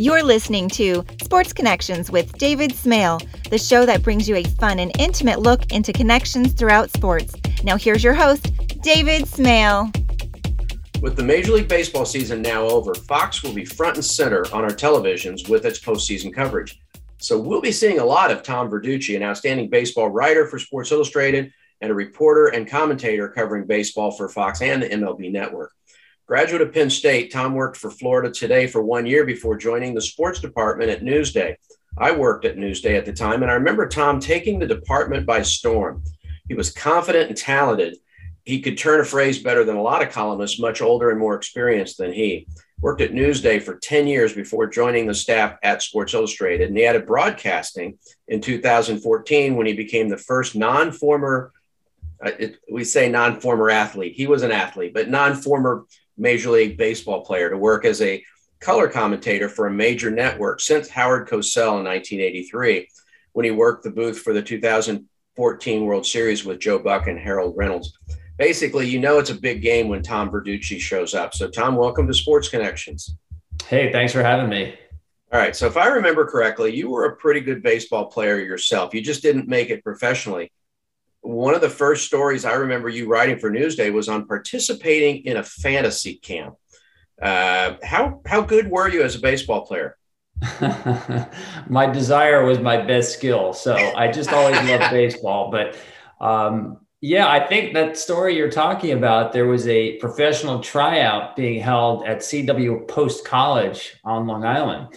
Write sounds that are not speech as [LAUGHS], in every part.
You're listening to Sports Connections with David Smale, the show that brings you a fun and intimate look into connections throughout sports. Now, here's your host, David Smale. With the Major League Baseball season now over, Fox will be front and center on our televisions with its postseason coverage. So we'll be seeing a lot of Tom Verducci, an outstanding baseball writer for Sports Illustrated and a reporter and commentator covering baseball for Fox and the MLB network. Graduate of Penn State, Tom worked for Florida Today for one year before joining the sports department at Newsday. I worked at Newsday at the time, and I remember Tom taking the department by storm. He was confident and talented. He could turn a phrase better than a lot of columnists, much older and more experienced than he. Worked at Newsday for 10 years before joining the staff at Sports Illustrated, and he added broadcasting in 2014 when he became the first non former, uh, we say non former athlete. He was an athlete, but non former Major League Baseball player to work as a color commentator for a major network since Howard Cosell in 1983, when he worked the booth for the 2014 World Series with Joe Buck and Harold Reynolds. Basically, you know it's a big game when Tom Verducci shows up. So, Tom, welcome to Sports Connections. Hey, thanks for having me. All right. So, if I remember correctly, you were a pretty good baseball player yourself. You just didn't make it professionally one of the first stories I remember you writing for Newsday was on participating in a fantasy camp. Uh, how how good were you as a baseball player? [LAUGHS] my desire was my best skill, so I just always loved [LAUGHS] baseball. But um, yeah, I think that story you're talking about, there was a professional tryout being held at CW Post College on Long Island.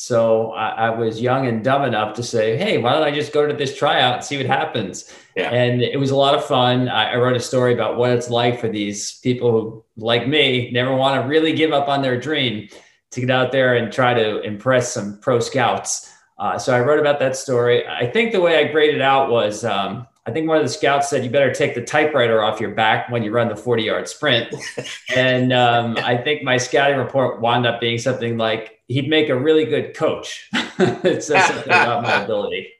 So I, I, was young and dumb enough to say, "Hey, why don't I just go to this tryout and see what happens?" Yeah. And it was a lot of fun. I, I, wrote a story about what it's like for these people who, like me, never want to really give up on their dream to get out there and try to impress some pro scouts. Uh, so I wrote about that story. I think the way I graded out was um, I think one of the scouts said you better take the typewriter off your back when you run the 40 yard sprint. [LAUGHS] and um, I think my scouting report wound up being something like he'd make a really good coach. [LAUGHS] it says something about my ability.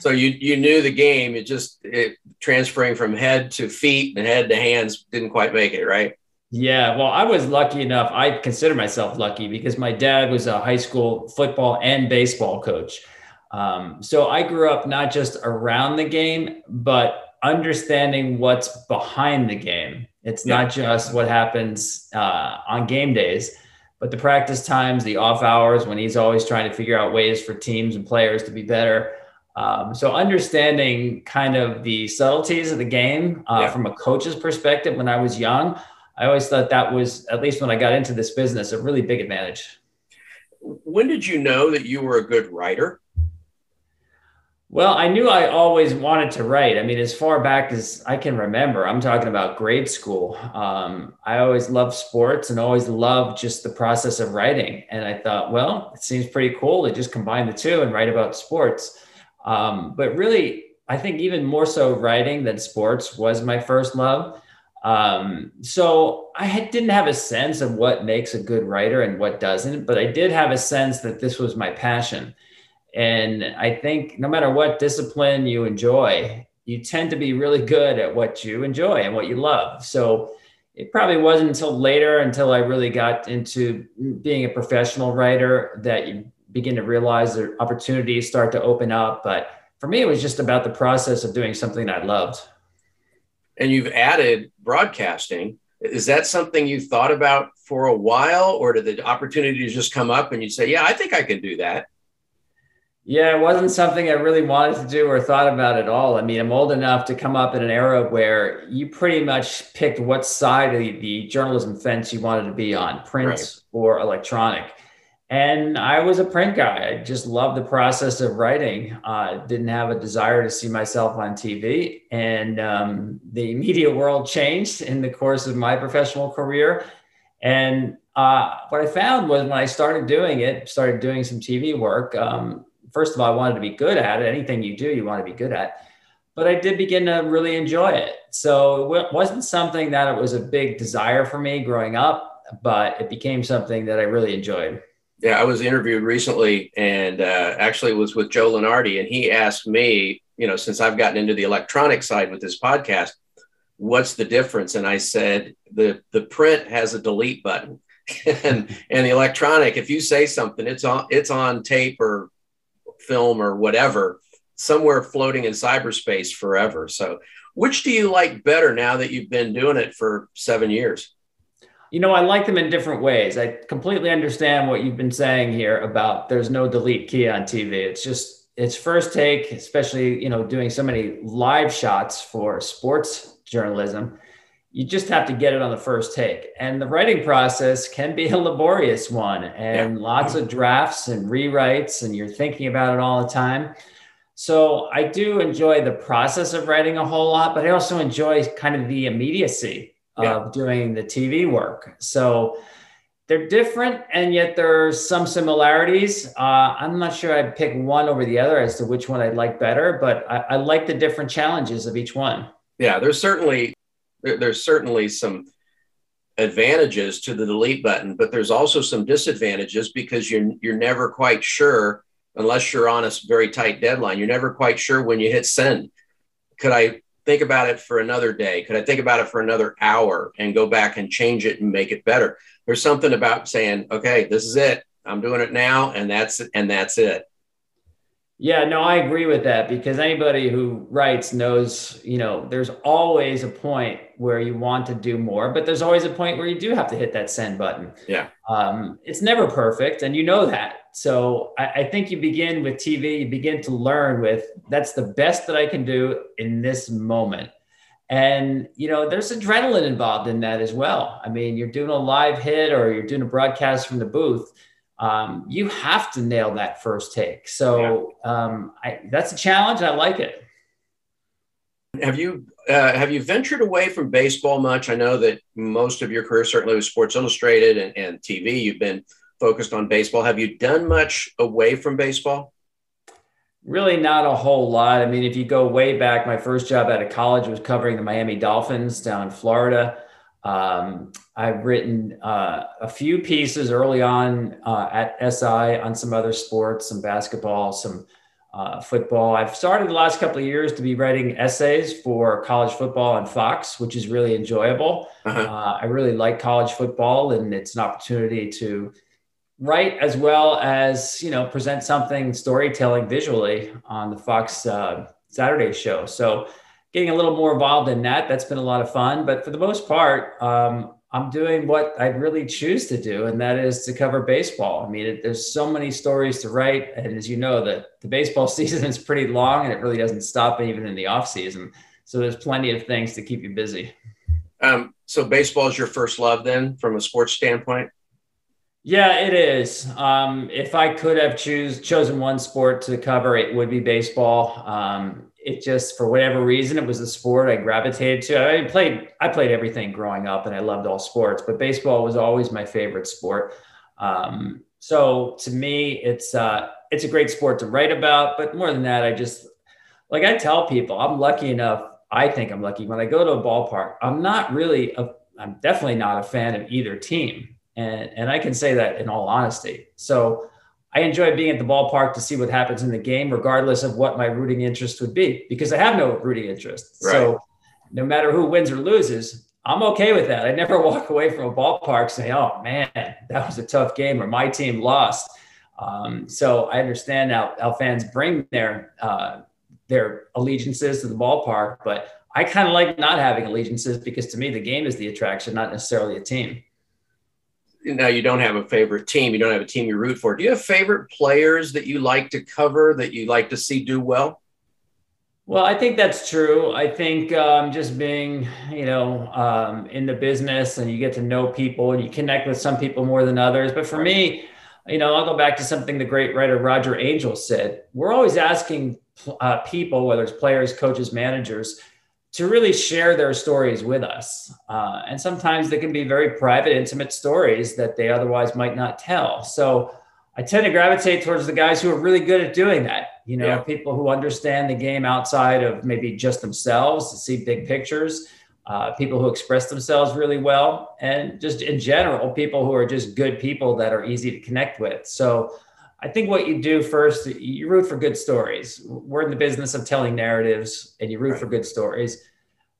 So you you knew the game. It just it, transferring from head to feet and head to hands didn't quite make it right. Yeah, well, I was lucky enough. I consider myself lucky because my dad was a high school football and baseball coach. Um, so I grew up not just around the game, but understanding what's behind the game. It's yeah. not just what happens uh, on game days, but the practice times, the off hours when he's always trying to figure out ways for teams and players to be better. Um, so understanding kind of the subtleties of the game uh, yeah. from a coach's perspective when I was young, I always thought that was, at least when I got into this business, a really big advantage. When did you know that you were a good writer? Well, I knew I always wanted to write. I mean, as far back as I can remember, I'm talking about grade school. Um, I always loved sports and always loved just the process of writing. And I thought, well, it seems pretty cool to just combine the two and write about sports. Um, but really, I think even more so writing than sports was my first love. Um, so I had, didn't have a sense of what makes a good writer and what doesn't, but I did have a sense that this was my passion. And I think no matter what discipline you enjoy, you tend to be really good at what you enjoy and what you love. So it probably wasn't until later, until I really got into being a professional writer, that you begin to realize that opportunities start to open up. But for me, it was just about the process of doing something I loved. And you've added broadcasting. Is that something you thought about for a while, or did the opportunities just come up and you say, Yeah, I think I can do that? Yeah, it wasn't something I really wanted to do or thought about at all. I mean, I'm old enough to come up in an era where you pretty much picked what side of the, the journalism fence you wanted to be on, print right. or electronic. And I was a print guy. I just loved the process of writing. Uh, didn't have a desire to see myself on TV. And um, the media world changed in the course of my professional career. And uh, what I found was when I started doing it, started doing some TV work, um, first of all, I wanted to be good at it. Anything you do, you want to be good at. But I did begin to really enjoy it. So it wasn't something that it was a big desire for me growing up, but it became something that I really enjoyed. Yeah, I was interviewed recently and uh, actually was with Joe Lunardi, and he asked me, you know, since I've gotten into the electronic side with this podcast, what's the difference? And I said, the, the print has a delete button [LAUGHS] and and the electronic, if you say something, it's on it's on tape or film or whatever, somewhere floating in cyberspace forever. So, which do you like better now that you've been doing it for seven years? You know, I like them in different ways. I completely understand what you've been saying here about there's no delete key on TV. It's just it's first take, especially you know doing so many live shots for sports journalism you just have to get it on the first take. And the writing process can be a laborious one and yeah. lots of drafts and rewrites, and you're thinking about it all the time. So I do enjoy the process of writing a whole lot, but I also enjoy kind of the immediacy yeah. of doing the TV work. So they're different, and yet there are some similarities. Uh, I'm not sure I'd pick one over the other as to which one I'd like better, but I, I like the different challenges of each one. Yeah, there's certainly there, there's certainly some advantages to the delete button, but there's also some disadvantages because you're you're never quite sure unless you're on a very tight deadline. You're never quite sure when you hit send. Could I think about it for another day? Could I think about it for another hour and go back and change it and make it better? There's something about saying, okay, this is it. I'm doing it now, and that's and that's it. Yeah, no, I agree with that because anybody who writes knows, you know, there's always a point where you want to do more, but there's always a point where you do have to hit that send button. Yeah. Um, it's never perfect, and you know that. So I, I think you begin with TV, you begin to learn with that's the best that I can do in this moment. And, you know, there's adrenaline involved in that as well. I mean, you're doing a live hit or you're doing a broadcast from the booth um, you have to nail that first take. So yeah. um, I, that's a challenge. I like it. Have you uh, have you ventured away from baseball much? I know that most of your career, certainly with Sports Illustrated and, and TV, you've been focused on baseball. Have you done much away from baseball? Really, not a whole lot. I mean, if you go way back, my first job out of college was covering the Miami Dolphins down in Florida. Um, I've written uh, a few pieces early on uh, at SI on some other sports, some basketball, some uh, football. I've started the last couple of years to be writing essays for college football on Fox, which is really enjoyable. Uh-huh. Uh, I really like college football, and it's an opportunity to write as well as you know present something storytelling visually on the Fox uh, Saturday show. So getting a little more involved in that. That's been a lot of fun. But for the most part, um, I'm doing what I really choose to do, and that is to cover baseball. I mean, it, there's so many stories to write, and as you know, the the baseball [LAUGHS] season is pretty long, and it really doesn't stop even in the off season. So there's plenty of things to keep you busy. Um, so baseball is your first love, then, from a sports standpoint. Yeah, it is. Um, if I could have choose chosen one sport to cover, it would be baseball. Um, it just for whatever reason it was a sport I gravitated to. I played I played everything growing up and I loved all sports, but baseball was always my favorite sport. Um, so to me, it's uh, it's a great sport to write about. But more than that, I just like I tell people, I'm lucky enough. I think I'm lucky when I go to a ballpark. I'm not really a, I'm definitely not a fan of either team, and and I can say that in all honesty. So I enjoy being at the ballpark to see what happens in the game, regardless of what my rooting interest would be, because I have no rooting interest. Right. So no matter who wins or loses, I'm okay with that. I never [LAUGHS] walk away from a ballpark saying, "Oh man, that was a tough game," or "My team lost." Um, so I understand how, how fans bring their uh, their allegiances to the ballpark, but I kind of like not having allegiances because to me the game is the attraction, not necessarily a team now you don't have a favorite team you don't have a team you root for. Do you have favorite players that you like to cover that you like to see do well? Well i think that's true. I think um, just being you know um, in the business and you get to know people and you connect with some people more than others. But for me you know i'll go back to something the great writer roger Angell said. We're always asking uh, people whether it's players coaches managers to really share their stories with us. Uh, and sometimes they can be very private, intimate stories that they otherwise might not tell. So I tend to gravitate towards the guys who are really good at doing that. You know, yeah. people who understand the game outside of maybe just themselves to see big pictures, uh, people who express themselves really well, and just in general, people who are just good people that are easy to connect with. So I think what you do first, you root for good stories. We're in the business of telling narratives and you root right. for good stories.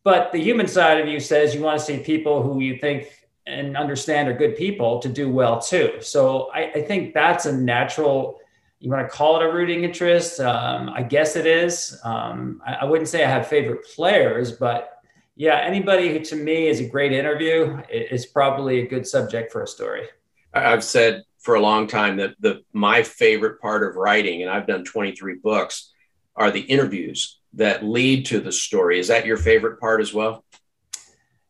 But the human side of you says you want to see people who you think and understand are good people to do well too. So I, I think that's a natural. You want to call it a rooting interest? Um, I guess it is. Um, I, I wouldn't say I have favorite players, but yeah, anybody who to me is a great interview is probably a good subject for a story. I've said for a long time that the my favorite part of writing, and I've done 23 books, are the interviews that lead to the story. Is that your favorite part as well?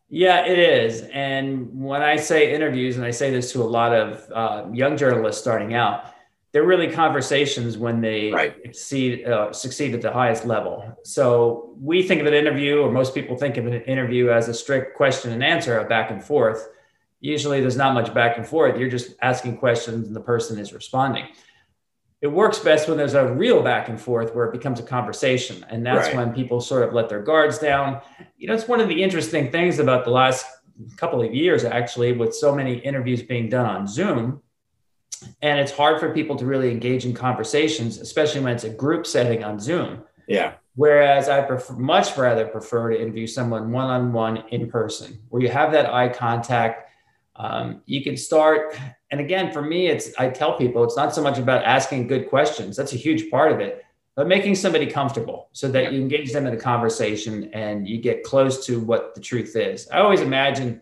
Yeah, it is. And when I say interviews, and I say this to a lot of uh, young journalists starting out, they're really conversations when they right. succeed, uh, succeed at the highest level. So we think of an interview, or most people think of an interview as a strict question and answer, a back and forth. Usually there's not much back and forth. You're just asking questions and the person is responding. It works best when there's a real back and forth where it becomes a conversation. And that's right. when people sort of let their guards down. You know it's one of the interesting things about the last couple of years actually with so many interviews being done on zoom. And it's hard for people to really engage in conversations especially when it's a group setting on zoom. Yeah. Whereas i prefer, much rather prefer to interview someone one-on-one in person where you have that eye contact um, you can start and again for me it's i tell people it's not so much about asking good questions. That's a huge part of it but making somebody comfortable so that you engage them in a conversation and you get close to what the truth is. I always imagine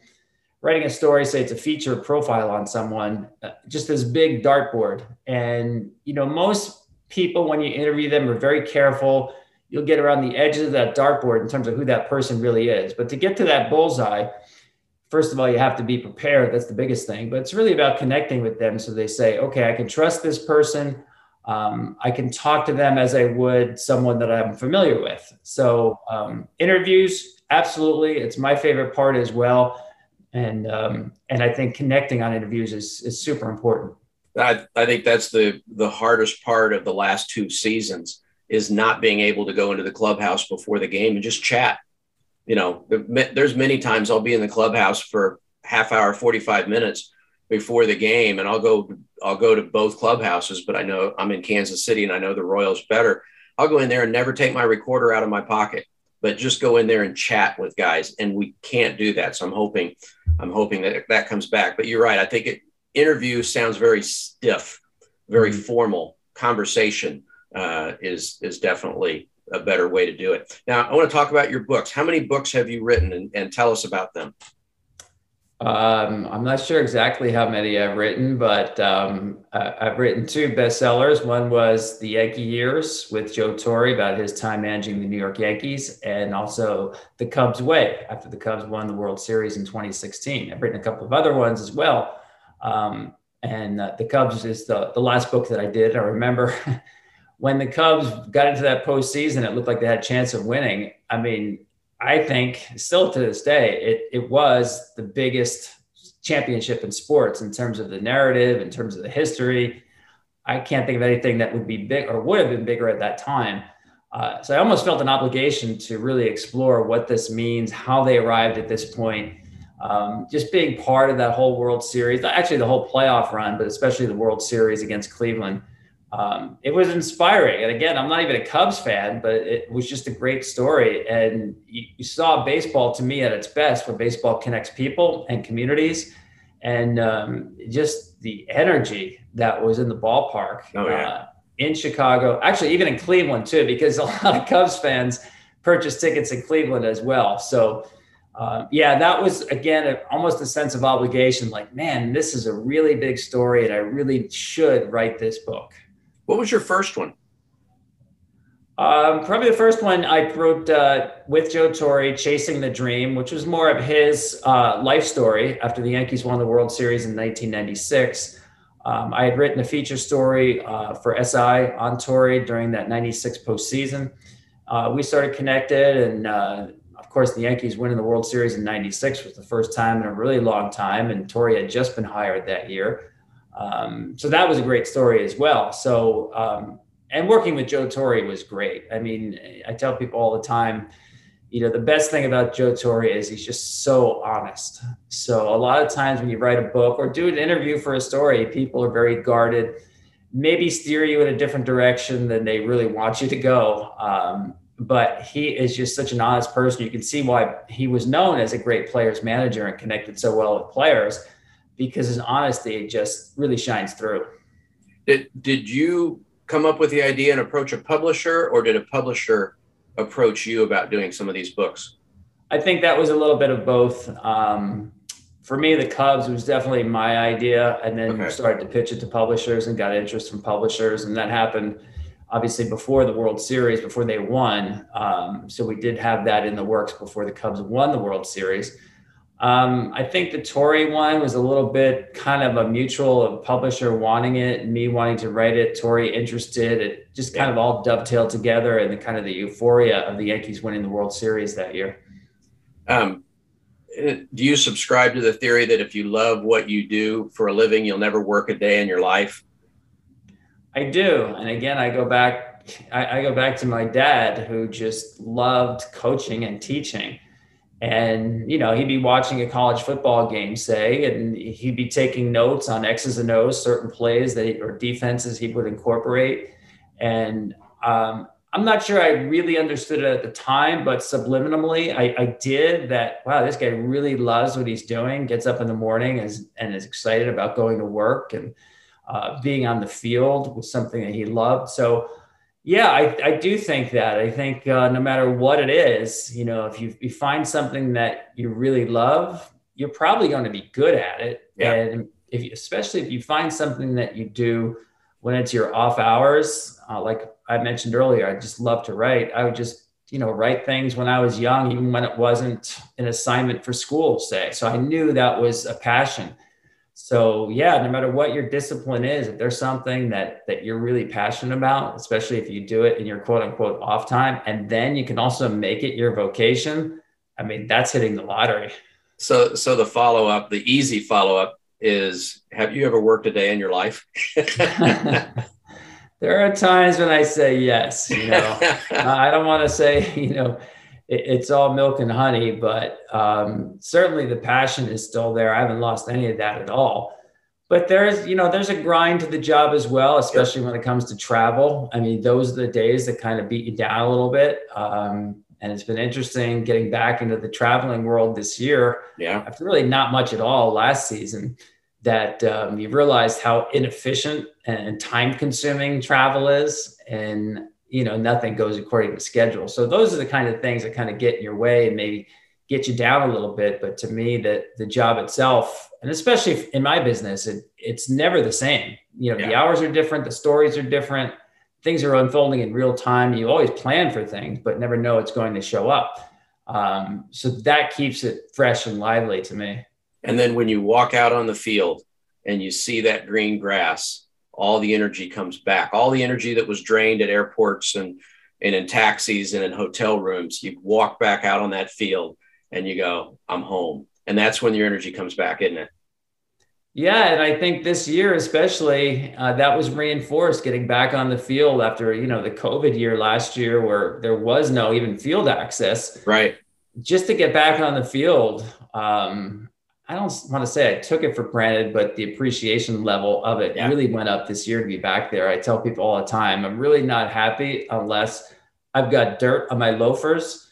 writing a story say it's a feature profile on someone uh, just this big dartboard. And you know most people when you interview them are very careful. You'll get around the edges of that dartboard in terms of who that person really is. But to get to that bullseye first of all, you have to be prepared. That's the biggest thing. But it's really about connecting with them. So they say, okay, I can trust this person. Um, I can talk to them as I would someone that I'm familiar with. So um, interviews, absolutely, it's my favorite part as well. And um, and I think connecting on interviews is is super important. I, I think that's the the hardest part of the last two seasons is not being able to go into the clubhouse before the game and just chat you know, there's many times I'll be in the clubhouse for half hour, 45 minutes before the game, and I'll go, I'll go to both clubhouses, but I know I'm in Kansas City and I know the Royals better. I'll go in there and never take my recorder out of my pocket, but just go in there and chat with guys. And we can't do that. So I'm hoping, I'm hoping that that comes back. But you're right. I think it interview sounds very stiff, very mm-hmm. formal. Conversation uh, is is definitely a better way to do it. Now, I want to talk about your books. How many books have you written and, and tell us about them? Um, I'm not sure exactly how many I've written, but um, I've written two bestsellers. One was The Yankee Years with Joe Torre about his time managing the New York Yankees, and also The Cubs Way after the Cubs won the World Series in 2016. I've written a couple of other ones as well. Um, and uh, The Cubs is the, the last book that I did. I remember [LAUGHS] when the Cubs got into that postseason, it looked like they had a chance of winning. I mean, I think still to this day, it, it was the biggest championship in sports in terms of the narrative, in terms of the history. I can't think of anything that would be big or would have been bigger at that time. Uh, so I almost felt an obligation to really explore what this means, how they arrived at this point. Um, just being part of that whole World Series, actually the whole playoff run, but especially the World Series against Cleveland um, it was inspiring. And again, I'm not even a Cubs fan, but it was just a great story. And you, you saw baseball to me at its best, where baseball connects people and communities, and um, just the energy that was in the ballpark oh, yeah. uh, in Chicago, actually even in Cleveland too, because a lot of Cubs fans purchased tickets in Cleveland as well. So. Uh, yeah, that was again a, almost a sense of obligation. Like, man, this is a really big story, and I really should write this book. What was your first one? Um, probably the first one I wrote uh, with Joe Torre, Chasing the Dream, which was more of his uh, life story after the Yankees won the World Series in 1996. Um, I had written a feature story uh, for SI on Torre during that 96 postseason. Uh, we started connected, and uh, of course, the Yankees winning the World Series in 96 was the first time in a really long time, and Torre had just been hired that year. Um, so that was a great story as well. So, um, and working with Joe Torre was great. I mean, I tell people all the time, you know, the best thing about Joe Torre is he's just so honest. So a lot of times when you write a book or do an interview for a story, people are very guarded, maybe steer you in a different direction than they really want you to go. Um, but he is just such an honest person. You can see why he was known as a great players manager and connected so well with players because his honesty it just really shines through. Did, did you come up with the idea and approach a publisher, or did a publisher approach you about doing some of these books? I think that was a little bit of both. Um, for me, the Cubs was definitely my idea, and then okay. started to pitch it to publishers and got interest from publishers, and that happened obviously before the World Series, before they won. Um, so we did have that in the works before the Cubs won the World Series. Um, I think the Torre one was a little bit kind of a mutual of publisher wanting it, me wanting to write it, Torre interested. It just kind of all dovetailed together and the kind of the euphoria of the Yankees winning the World Series that year. Um, do you subscribe to the theory that if you love what you do for a living, you'll never work a day in your life? I do. And again, I go back, I, I go back to my dad who just loved coaching and teaching and you know he'd be watching a college football game say and he'd be taking notes on x's and o's certain plays that he, or defenses he would incorporate. And um, i'm not sure i really understood it at the time but subliminally I, I, did that wow this guy really loves what he's doing gets up in the morning as, and is excited about going to work and uh, being on the field was something that he loved. So yeah, I, I do think that. I think uh, no matter what it is, you know, if you, you find something that you really love, you're probably going to be good at it. Yeah. And if you, especially if you find something that you do when it's your off hours, uh, like I mentioned earlier, I just love to write. I would just, you know, write things when I was young, even when it wasn't an assignment for school, say. So I knew that was a passion so yeah no matter what your discipline is if there's something that that you're really passionate about especially if you do it in your quote unquote off time and then you can also make it your vocation i mean that's hitting the lottery. So so the follow up the easy follow up is have you ever worked a day in your life? [LAUGHS] There are times when i say yes you know. [LAUGHS] I don't want to say you know it, it's all milk and honey, but um, certainly the passion is still there. I haven't lost any of that at all. But there's, you know, there's a grind to the job as well, especially when it comes to travel. I mean, those are the days that kind of beat you down a little bit. Um, and it's been interesting getting back into the traveling world this year. Yeah, after really not much at all last season. That um, you've realized how inefficient and time consuming travel is, and you know nothing goes according to schedule. So those are the kind of things that kind of get in your way and maybe get you down a little bit. But to me that the job itself and especially in my business it, it's never the same. You know yeah. the hours are different the stories are different things are unfolding in real time. You always plan for things but never know it's going to show up. Um, so that keeps it fresh and lively to me. And then when you walk out on the field and you see that green grass all the energy comes back. All the energy that was drained at airports and, and in taxis and in hotel rooms, you walk back out on that field and you go, I'm home. And that's when your energy comes back, isn't it? Yeah, and I think this year especially uh, that was reinforced getting back on the field after you know the COVID year last year where there was no even field access. Right. Just to get back on the field, um, I don't want to say I took it for granted, but the appreciation level of it yeah. really went up this year to be back there. I tell people all the time, I'm really not happy unless I've got dirt on my loafers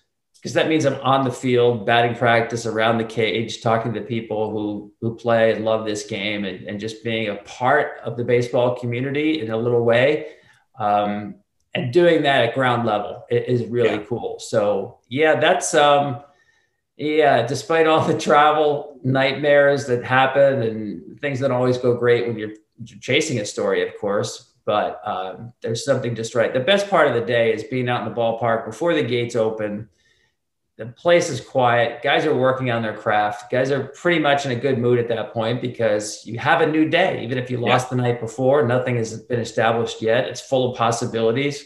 because that means I'm on the field, batting practice around the cage, talking to people who who play and love this game, and, and just being a part of the baseball community in a little way. Um, and doing that at ground level is really yeah. cool. So yeah, that's um, yeah, despite all the travel nightmares that happen and things that always go great when you're chasing a story, of course, but um, there's something just right. The best part of the day is being out in the ballpark before the gates open. The place is quiet. Guys are working on their craft. Guys are pretty much in a good mood at that point because you have a new day. Even if you lost yeah. the night before, nothing has been established yet. It's full of possibilities.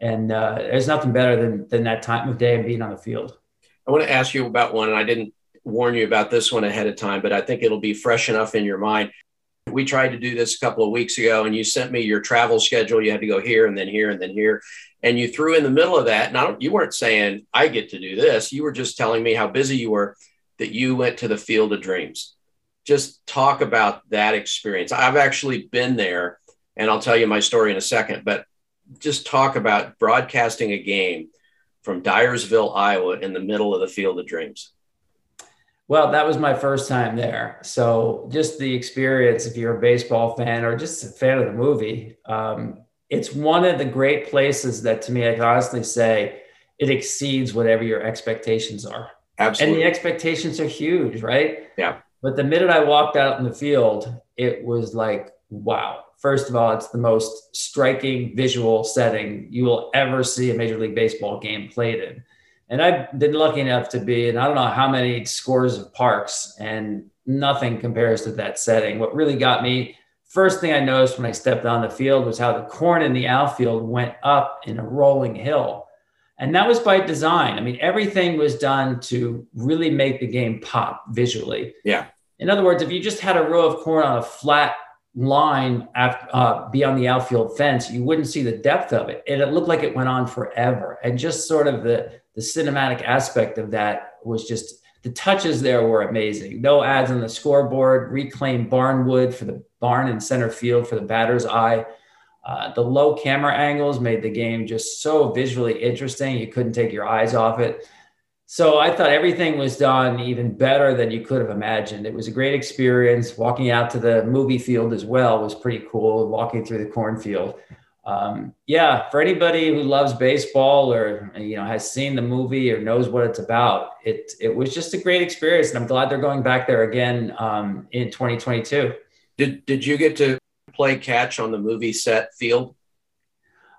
And uh, there's nothing better than, than that time of day and being on the field. I want to ask you about one, and I didn't warn you about this one ahead of time, but I think it'll be fresh enough in your mind. We tried to do this a couple of weeks ago, and you sent me your travel schedule. You had to go here and then here and then here. And you threw in the middle of that. And you weren't saying, I get to do this. You were just telling me how busy you were that you went to the field of dreams. Just talk about that experience. I've actually been there, and I'll tell you my story in a second, but just talk about broadcasting a game from Dyersville, Iowa, in the middle of the Field of Dreams? Well, that was my first time there. So just the experience, if you're a baseball fan or just a fan of the movie, um, it's one of the great places that to me, I can honestly say it exceeds whatever your expectations are. Absolutely. And the expectations are huge, right? Yeah. But the minute I walked out in the field, it was like, wow. First of all, it's the most striking visual setting you will ever see a Major League Baseball game played in. And I've been lucky enough to be in I don't know how many scores of parks, and nothing compares to that setting. What really got me, first thing I noticed when I stepped on the field was how the corn in the outfield went up in a rolling hill. And that was by design. I mean, everything was done to really make the game pop visually. Yeah. In other words, if you just had a row of corn on a flat line after, uh, beyond the outfield fence, you wouldn't see the depth of it. And it looked like it went on forever. And just sort of the the cinematic aspect of that was just the touches there were amazing. No ads on the scoreboard, reclaimed barn wood for the barn in center field for the batter's eye. Uh, the low camera angles made the game just so visually interesting. You couldn't take your eyes off it. So I thought everything was done even better than you could have imagined. It was a great experience. Walking out to the movie field as well was pretty cool, walking through the cornfield um, yeah, for anybody who loves baseball or you know has seen the movie or knows what it's about, it it was just a great experience, and I'm glad they're going back there again um, in 2022. Did Did you get to play catch on the movie set field?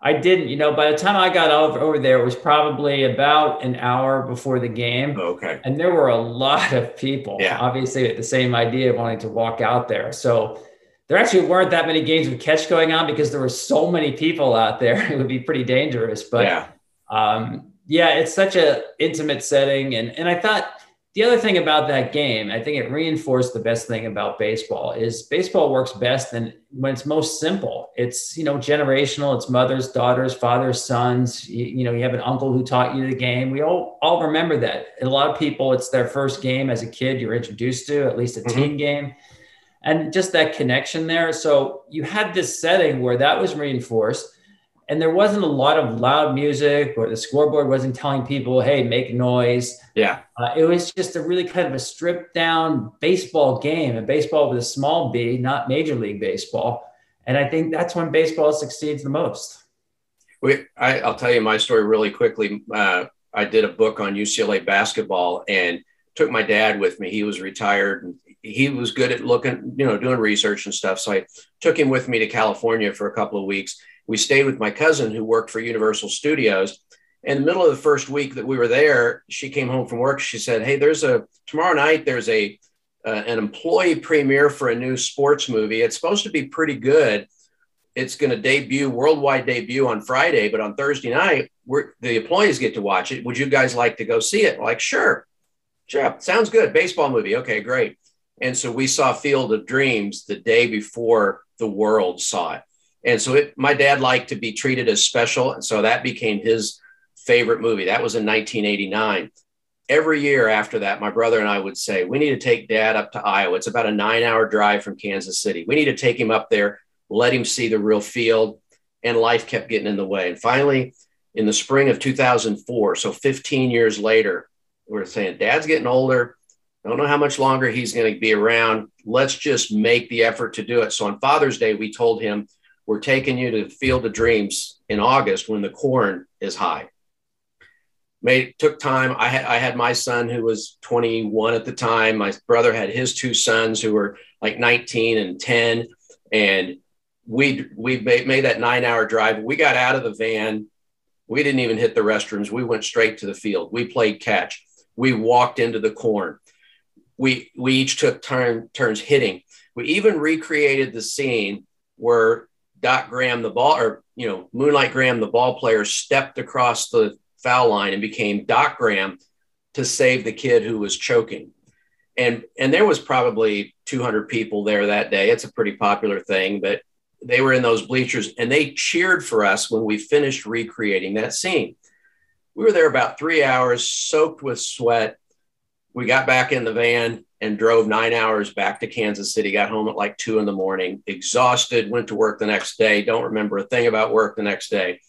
I didn't. You know, by the time I got over, over there, it was probably about an hour before the game. Okay. And there were a lot of people. Yeah. Obviously, the same idea of wanting to walk out there. So there actually weren't that many games with catch going on because there were so many people out there. [LAUGHS] It would be pretty dangerous. But yeah, um, yeah it's such a intimate setting. And, and I thought the other thing about that game, I think it reinforced the best thing about baseball is baseball works best and when it's most simple. It's, you know, generational. It's mothers, daughters, fathers, sons. You, you know, you have an uncle who taught you the game. We all, all remember that. And a lot of people, it's their first game as a kid you're introduced to, at least a mm-hmm. team game and just that connection there. So you had this setting where that was reinforced, and there wasn't a lot of loud music, or the scoreboard wasn't telling people, "Hey, make noise." Yeah, uh, it was just a really kind of a stripped down baseball game, and baseball with a small B, not Major League Baseball. And I think that's when baseball succeeds the most. We, I, will tell you my story really quickly. Uh, I did a book on UCLA basketball and took my dad with me. He was retired and he was good at looking, you know, doing research and stuff. So I took him with me to California for a couple of weeks. We stayed with my cousin who worked for Universal Studios. In the middle of the first week that we were there, she came home from work. She said, "Hey, there's a tomorrow night. There's a uh, an employee premiere for a new sports movie. It's supposed to be pretty good. It's going to debut worldwide debut on Friday, but on Thursday night, we're, the employees get to watch it. Would you guys like to go see it?" like, sure, sure, sounds good. Baseball movie. Okay, great. And so we saw Field of Dreams the day before the world saw it. And so it, my dad liked to be treated as special. And so that became his favorite movie. That was in 1989. Every year after that, my brother and I would say, We need to take dad up to Iowa. It's about a nine hour drive from Kansas City. We need to take him up there, let him see the real field. And life kept getting in the way. And finally, in the spring of 2004, so 15 years later, we're saying, Dad's getting older don't know how much longer he's going to be around. Let's just make the effort to do it. So on Father's Day, we told him, we're taking you to Field of Dreams in August when the corn is high. Made took time. I had I had my son who was 21 at the time. My brother had his two sons who were like 19 and 10, and we we made, that nine hour drive. We got out of the van. We didn't even hit the restrooms. We went straight to the field. We played catch. We walked into the corn we we each took turn, turns hitting. We even recreated the scene where Doc Graham, the ball, or you know, Moonlight Graham, the ball player, stepped across the foul line and became Doc Graham to save the kid who was choking. And and there was probably 200 people there that day. It's a pretty popular thing, but they were in those bleachers and they cheered for us when we finished recreating that scene. We were there about three hours, soaked with sweat, we got back in the van and drove nine hours back to Kansas City. Got home at like two in the morning, exhausted. Went to work the next day. Don't remember a thing about work the next day.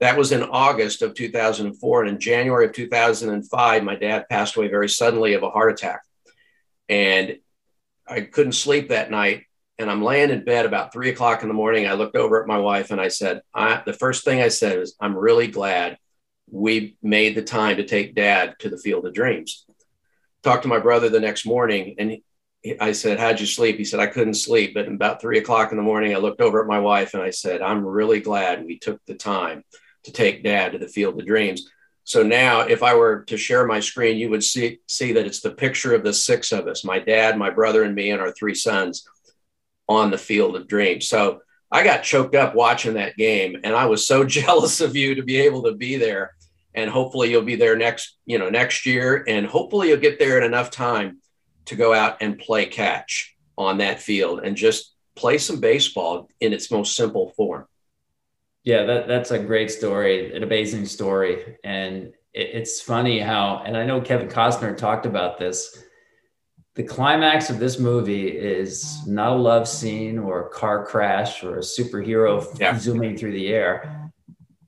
That was in August of 2004. And in January of 2005, my dad passed away very suddenly of a heart attack. And I couldn't sleep that night. And I'm laying in bed about three o'clock in the morning. I looked over at my wife and I said, I, the first thing I said is, I'm really glad we made the time to take dad to the field of dreams. Talked to my brother the next morning and I said, How'd you sleep? He said, I couldn't sleep. But about three o'clock in the morning, I looked over at my wife and I said, I'm really glad we took the time to take dad to the field of dreams. So now, if I were to share my screen, you would see, see that it's the picture of the six of us my dad, my brother, and me, and our three sons on the field of dreams. So I got choked up watching that game, and I was so [LAUGHS] jealous of you to be able to be there. And hopefully, you'll be there next, you know, next year, and hopefully, you'll get there in enough time to go out and play catch on that field and just play some baseball in its most simple form. Yeah, that, that's a great story, an amazing story. And it, it's funny how, and I know Kevin Costner talked about this. The climax of this movie is not a love scene or a car crash or a superhero yeah. [LAUGHS] zooming through the air.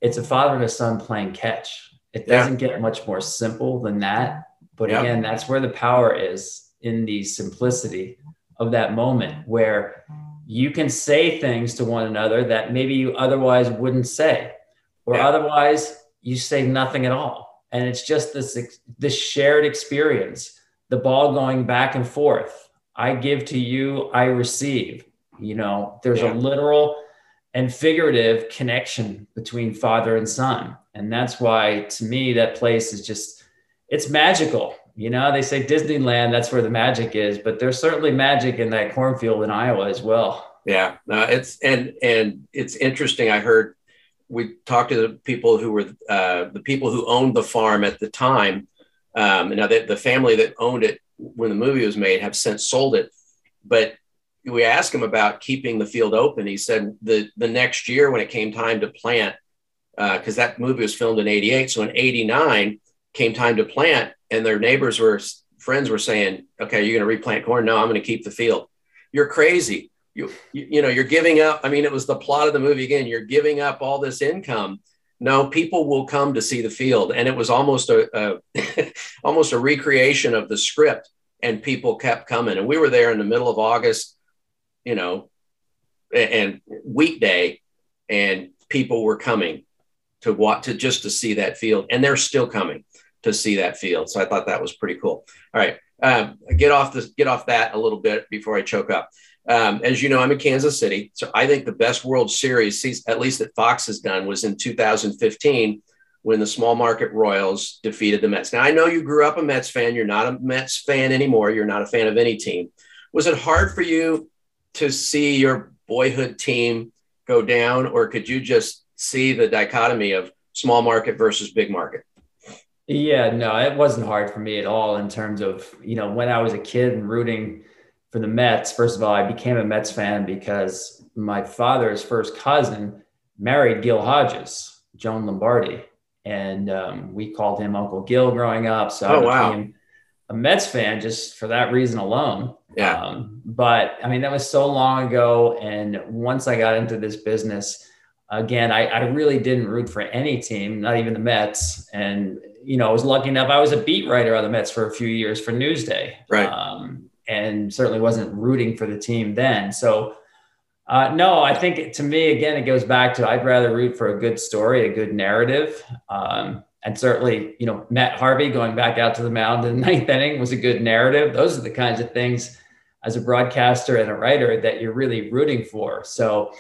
It's a father and a son playing catch. It doesn't yeah. get much more simple than that. But yeah. again, that's where the power is in the simplicity of that moment where you can say things to one another that maybe you otherwise wouldn't say or yeah. otherwise you say nothing at all and it's just this this shared experience the ball going back and forth i give to you i receive you know there's yeah. a literal and figurative connection between father and son and that's why to me that place is just it's magical you know, they say Disneyland, that's where the magic is, but there's certainly magic in that cornfield in Iowa as well. Yeah, it's and and it's interesting. I heard we talked to the people who were uh, the people who owned the farm at the time. Um, now that the family that owned it when the movie was made have since sold it, but we asked him about keeping the field open. He said the the next year when it came time to plant, because uh, that movie was filmed in '88, so in '89 came time to plant, and their neighbors were friends were saying, "Okay, you're going to replant corn? No, I'm going to keep the field. You're crazy. You, you you know you're giving up. I mean, it was the plot of the movie again. You're giving up all this income. No, people will come to see the field, and it was almost a, a [LAUGHS] almost a recreation of the script. And people kept coming, and we were there in the middle of August, you know, and weekday, and people were coming to what to just to see that field, and they're still coming to see that field. So I thought that was pretty cool. All right, um, get off this, get off that a little bit before I choke up. Um, as you know, I'm in Kansas City, so I think the best World Series, at least that Fox has done, was in 2015 when the small market Royals defeated the Mets. Now I know you grew up a Mets fan. You're not a Mets fan anymore. You're not a fan of any team. Was it hard for you to see your boyhood team go down, or could you just see the dichotomy of small market versus big market? Yeah, no, it wasn't hard for me at all in terms of, you know, when I was a kid and rooting for the Mets. First of all, I became a Mets fan because my father's first cousin married Gil Hodges, Joan Lombardi. And um, we called him Uncle Gil growing up. So oh, I became wow. a Mets fan just for that reason alone. Yeah. Um, but I mean, that was so long ago. And once I got into this business, again, I, I, really didn't root for any team, not even the Mets. And, you know, I was lucky enough, I was a beat writer on the Mets for a few years for Newsday. Right. Um, and certainly wasn't rooting for the team then. So, uh, no, I think to me, again, it goes back to I'd rather root for a good story, a good narrative. Um, and certainly, you know, Matt Harvey going back out to the mound in the [LAUGHS] ninth inning was a good narrative. Those are the kinds of things as a broadcaster and a writer that you're really rooting for. So,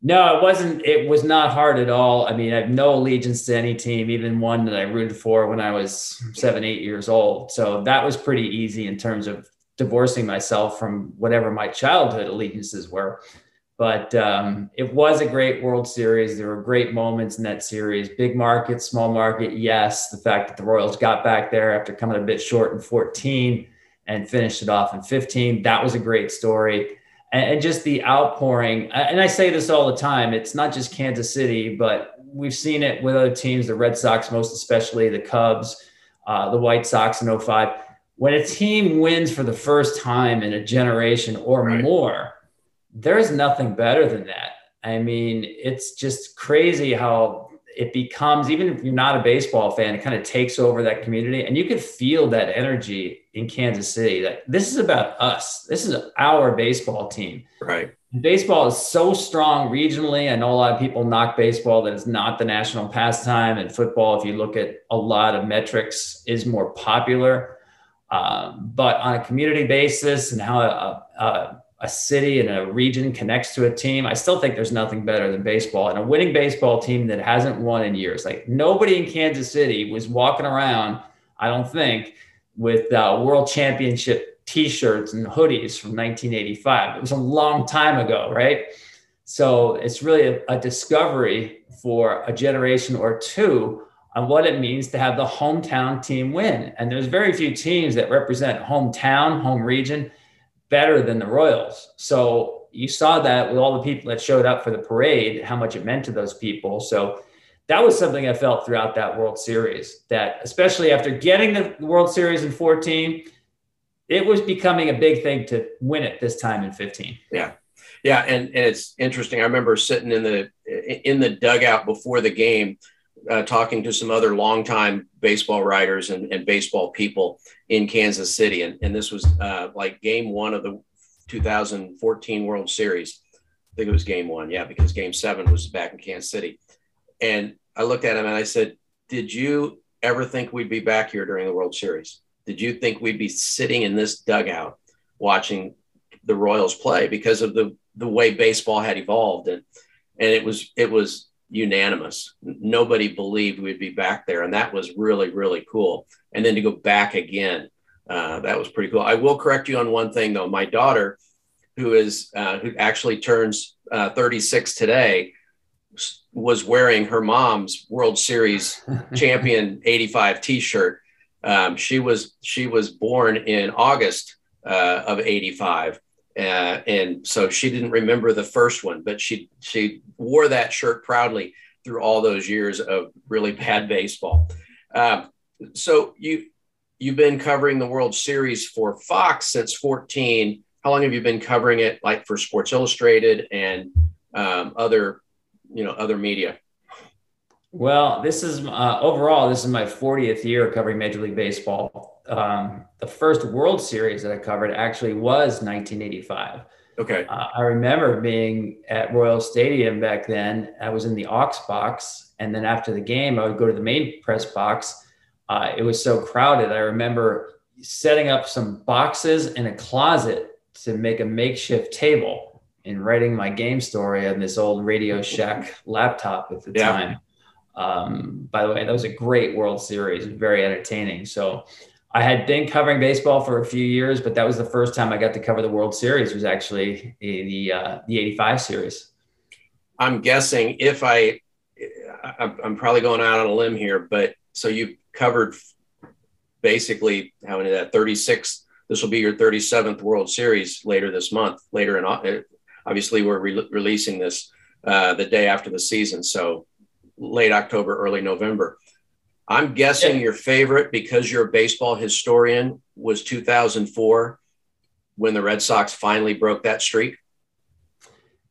no, it wasn't. It was not hard at all. I mean, I have no allegiance to any team, even one that I rooted for when I was seven, eight years old. So that was pretty easy in terms of divorcing myself from whatever my childhood allegiances were. But um, it was a great World Series. There were great moments in that series. Big market, small market, yes. The fact that the Royals got back there after coming a bit short in 14 and finished it off in 15, that was a great story and, just the outpouring. And I say this all the time it's not just Kansas City, but we've seen it with other teams, the Red Sox, most especially the Cubs, uh, the White Sox in 05. When a team wins for the first time in a generation or right. more, there's nothing better than that. I mean, it's just crazy how it becomes even if you're not a baseball fan, it kind of takes over that community, and you could feel that energy in Kansas City. That this is about us. This is our baseball team. Right. Baseball is so strong regionally. I know a lot of people knock baseball that is not the national pastime, and football, if you look at a lot of metrics, is more popular. Um, but on a community basis and how a, a, a, city and a region connects to a team, I still think there's nothing better than baseball and a winning baseball team that hasn't won in years. Like nobody in Kansas City was walking around, I don't think, with uh, world championship t-shirts and hoodies from 1985 it was a long time ago right? So it's really a, a, discovery for a generation or two on what it means to have the hometown team win. And there's very few teams that represent hometown home region better than the royals so you saw that with all the people that showed up for the parade how much it meant to those people so that was something I felt throughout that World Series. That especially after getting the World Series in 14, it was becoming a big thing to win it this time in 15. Yeah. Yeah. And, and it's interesting. I remember sitting in the, in the dugout before the game, uh, talking to some other longtime baseball writers and, and baseball people in Kansas City. And, and this was uh, like game one of the 2014 World Series. I think it was game one. Yeah. Because game seven was back in Kansas City. And I looked at him and I said, did you ever think we'd be back here during the World Series? did you think we'd be sitting in this dugout watching the Royals play because of the the way baseball had evolved and and it was it was unanimous. Nobody believed we'd be back there, and that was really really cool. And then to go back again, uh, that was pretty cool. I will correct you on one thing though. My daughter, who is uh, who actually turns uh, 36 today, was wearing her mom's World Series [LAUGHS] champion 85 T-shirt um, she was she was born in August uh, of '85, uh, and so she didn't remember the first one, but she she wore that shirt proudly through all those years of really bad baseball. Uh, so you you've been covering the World Series for Fox since 14. How long have you been covering it, like for Sports Illustrated and um, other you know other media? Well, this is uh, overall, this is my 40th year covering Major League Baseball. Um, the first World Series that I covered actually was 1985. Okay. Uh, I remember being at Royal Stadium back then. I was in the aux box. And then after the game, I would go to the main press box. Uh, it was so crowded. I remember setting up some boxes in a closet to make a makeshift table and writing my game story on this old Radio Shack [LAUGHS] laptop at the yeah. time. Um, by the way, that was a great World Series, very entertaining. So I had been covering baseball for a few years, but that was the first time I got to cover the World Series. Was actually the uh, the '85 series. I'm guessing if I, I'm probably going out on a limb here, but so you covered basically how many that 36. This will be your 37th World Series later this month. Later in obviously we're re- releasing this uh, the day after the season, so late October, early November. I'm guessing yeah. your favorite, because you're a baseball historian, was 2004 when the Red Sox finally broke that streak.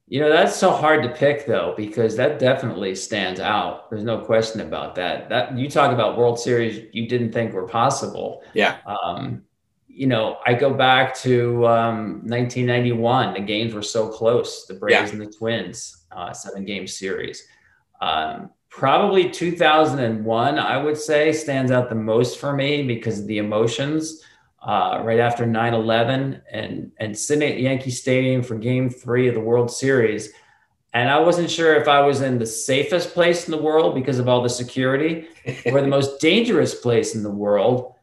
You know, that's so hard to pick though, because that definitely stands out. There's no question about that. That you talk about World Series you didn't think were possible. Yeah. Um, you know, I go back to um, 1991. The games were so close. The Braves yeah. and the Twins, uh, seven game series. Um, probably 2001 i would say stands out the most for me because of the emotions uh, right after 9-11 and and sitting at yankee stadium for game three of the world series. And i wasn't sure if i was in the safest place in the world because of all the security [LAUGHS] or the most dangerous place in the world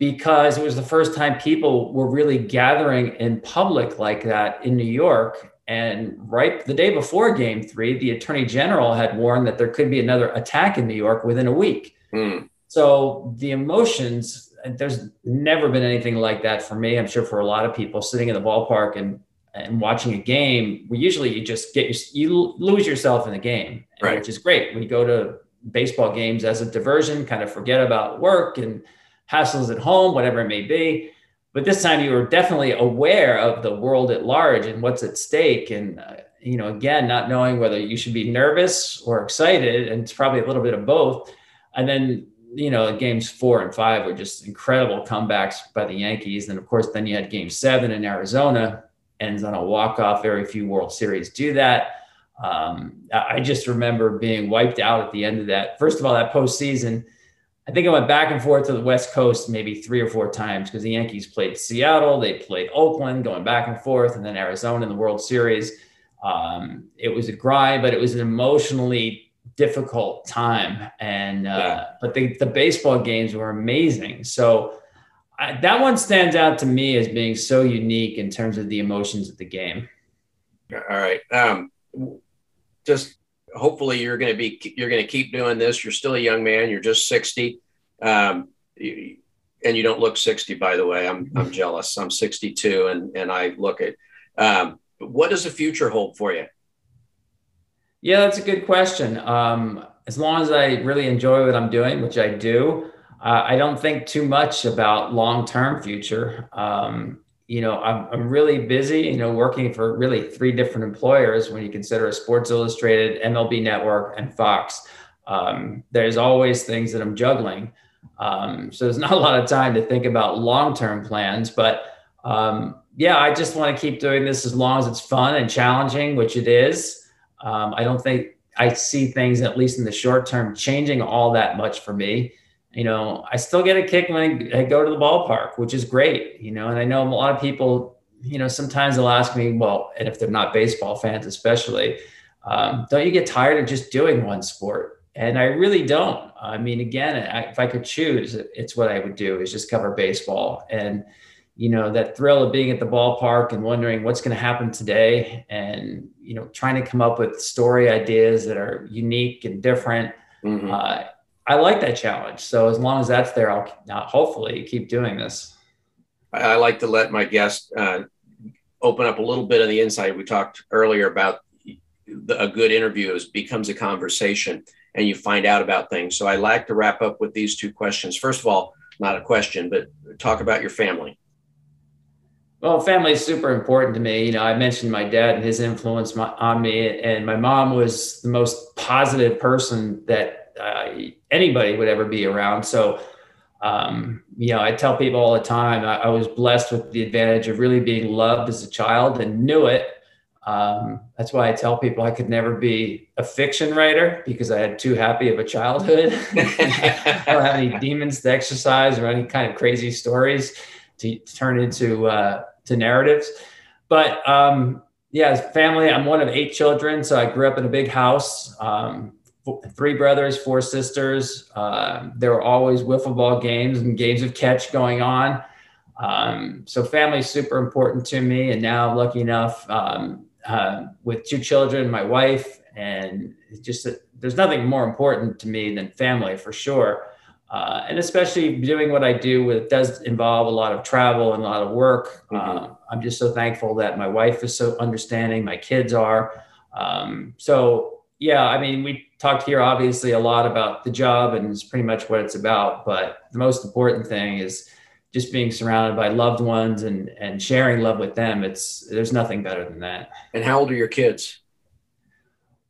because it was the first time people were really gathering in public like that in new york and right the day before game three, the attorney general had warned that there could be another attack in New York within a week. Mm. So the emotions, there's never been anything like that for me. I'm sure for a lot of people sitting in the ballpark and, and watching a game, we usually you just get, you lose yourself in the game, right. which is great. We go to baseball games as a diversion, kind of forget about work and hassles at home, whatever it may be. But this time you were definitely aware of the world at large and what's at stake. And, uh, you know, again, not knowing whether you should be nervous or excited, and it's probably a little bit of both. And then, you know, games four and five were just incredible comebacks by the Yankees. And of course, then you had game seven in Arizona, ends on a walk off. Very few World Series do that. Um, I just remember being wiped out at the end of that. First of all, that postseason, I think I went back and forth to the West Coast maybe three or four times because the Yankees played Seattle, they played Oakland, going back and forth, and then Arizona in the World Series. Um, it was a grind, but it was an emotionally difficult time. And uh, yeah. but the, the baseball games were amazing. So I, that one stands out to me as being so unique in terms of the emotions of the game. All right. Um, just hopefully you're going to be you're going to keep doing this. You're still a young man. You're just 60, um, and you don't look 60. By the way, I'm I'm jealous. I'm 62, and and I look at. Um, what does the future hold for you? Yeah, that's a good question. Um, as long as I really enjoy what I'm doing, which I do, uh, I don't think too much about long term future. Um, you know, I'm, I'm really busy, you know, working for really three different employers when you consider a Sports Illustrated, MLB Network, and Fox. Um, there's always things that I'm juggling. Um, so there's [LAUGHS] not a lot of time to think about long term plans. But um, yeah, I just want to keep doing this as long as it's fun and challenging, which it is. Um, I don't think I see things, at least in the short term, changing all that much for me you know, I still get a kick when I go to the ballpark, which is great, you know, and I know a lot of people, you know, sometimes they'll ask me, well, and if they're not baseball fans, especially, um, don't you get tired of just doing one sport? And I really don't. I mean, again, I, if I could choose, it's what I would do is just cover baseball. And, you know, that thrill of being at the ballpark and wondering what's going to happen today and, you know, trying to come up with story ideas that are unique and different. Mm-hmm. Uh, I like that challenge. So as long as that's there, I'll, I'll hopefully keep doing this. I like to let my guests uh, open up a little bit of the insight. We talked earlier about the, a good interview is becomes a conversation and you find out about things. So I like to wrap up with these two questions. First of all, not a question, but talk about your family. Well, family is super important to me. You know, I mentioned my dad and his influence on me, and my mom was the most positive person that uh, anybody would ever be around. So, um, you know, I tell people all the time I, I, was blessed with the advantage of really being loved as a child and knew it. Um, that's why I tell people I could never be a fiction writer because I had too happy of a childhood. [LAUGHS] I don't have any demons to exercise or any kind of crazy stories to, to turn into uh, to narratives. But um, yeah, family. I'm one of eight children, so I grew up in a big house. Um, three brothers, four sisters. Uh, there were always wiffle ball games and games of catch going on. Um, so family is super important to me. And now I'm lucky enough um, uh, with two children, my wife, and just there's nothing more important to me than family for sure. Uh, and especially doing what I do with does involve a lot of travel and a lot of work. Mm-hmm. Um, I'm just so thankful that my wife is so understanding, my kids are. Um, so yeah, I mean, we talked here obviously a lot about the job and it's pretty much what it's about. But the most important thing is just being surrounded by loved ones and and sharing love with them. It's there's nothing better than that. And how old are your kids?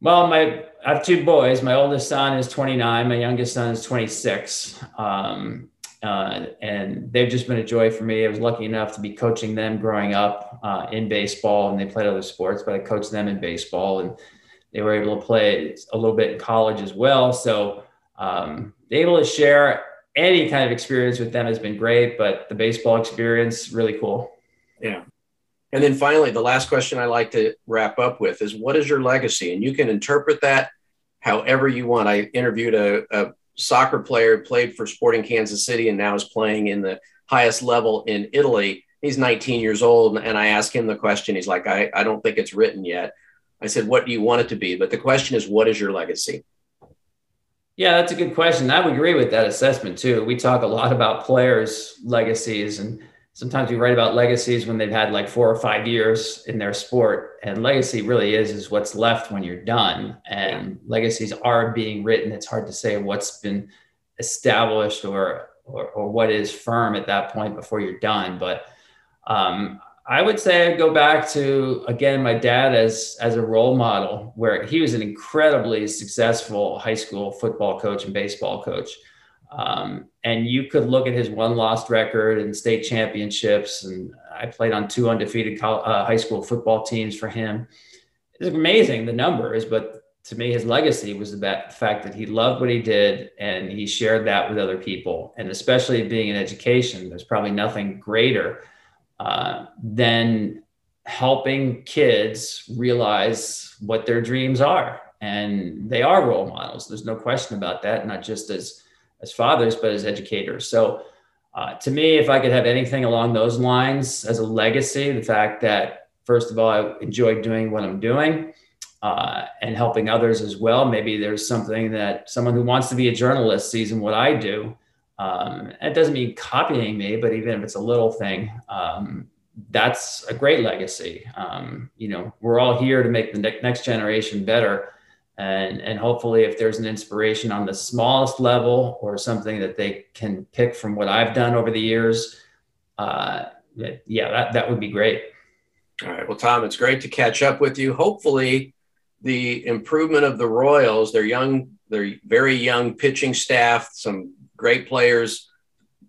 Well, my I have two boys. My oldest son is 29. My youngest son is 26. Um, uh, and they've just been a joy for me. I was lucky enough to be coaching them growing up uh, in baseball, and they played other sports, but I coached them in baseball, and they were able to play a little bit in college as well. So um, able to share any kind of experience with them has been great, but the baseball experience really cool. Yeah. And then finally, the last question I like to wrap up with is what is your legacy? And you can interpret that however you want. I interviewed a, a soccer player, played for Sporting Kansas City, and now is playing in the highest level in Italy. He's 19 years old. And I asked him the question. He's like, I, I don't think it's written yet. I said, What do you want it to be? But the question is, What is your legacy? Yeah, that's a good question. I would agree with that assessment too. We talk a lot about players' legacies, and sometimes we write about legacies when they've had like four or five years in their sport. And legacy really is is what's left when you're done. And legacies are being written. It's hard to say what's been established or or, or what is firm at that point before you're done. But um, I would say I'd go back to again my dad as as a role model, where he was an incredibly successful high school football coach and baseball coach. Um, and you could look at his won lost record and state championships. And I played on two undefeated uh, high school football teams for him. It's amazing the numbers, but to me, his legacy was the fact that he loved what he did and he shared that with other people. And especially being in education, there's probably nothing greater uh, than helping kids realize what their dreams are. And they are role models. There's no question about that, not just as as fathers, but as educators. So, uh, to me, if I could have anything along those lines as a legacy, the fact that, first of all, I enjoy doing what I'm doing uh, and helping others as well. Maybe there's something that someone who wants to be a journalist sees in what I do. Um, it doesn't mean copying me, but even if it's a little thing, um, that's a great legacy. Um, you know, we're all here to make the ne- next generation better. And and hopefully if there's an inspiration on the smallest level or something that they can pick from what i've done over the years uh, yeah that, that would be great. All right. Well tom it's great to catch up with you. Hopefully the improvement of the royals their young their very young pitching staff some great players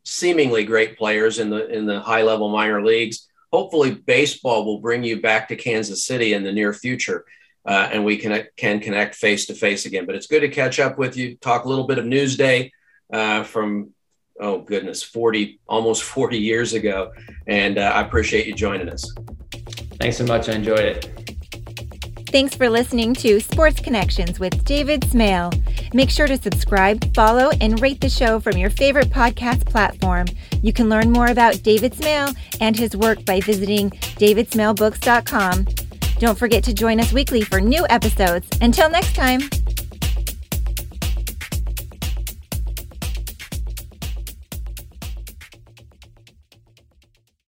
seemingly great players in the in the high level minor leagues hopefully baseball will bring you back to kansas city in the near future uh, and we can, can connect face to face again. But it's good to catch up with you, talk a little bit of Newsday uh, from, oh goodness, 40, almost 40 years ago. And uh, I appreciate you joining us. Thanks so much. I enjoyed it. Thanks for listening to Sports Connections with David Smale. Make sure to subscribe, follow, and rate the show from your favorite podcast platform. You can learn more about David Smale and his work by visiting davidsmalebooks.com. Don't forget to join us weekly for new episodes. Until next time.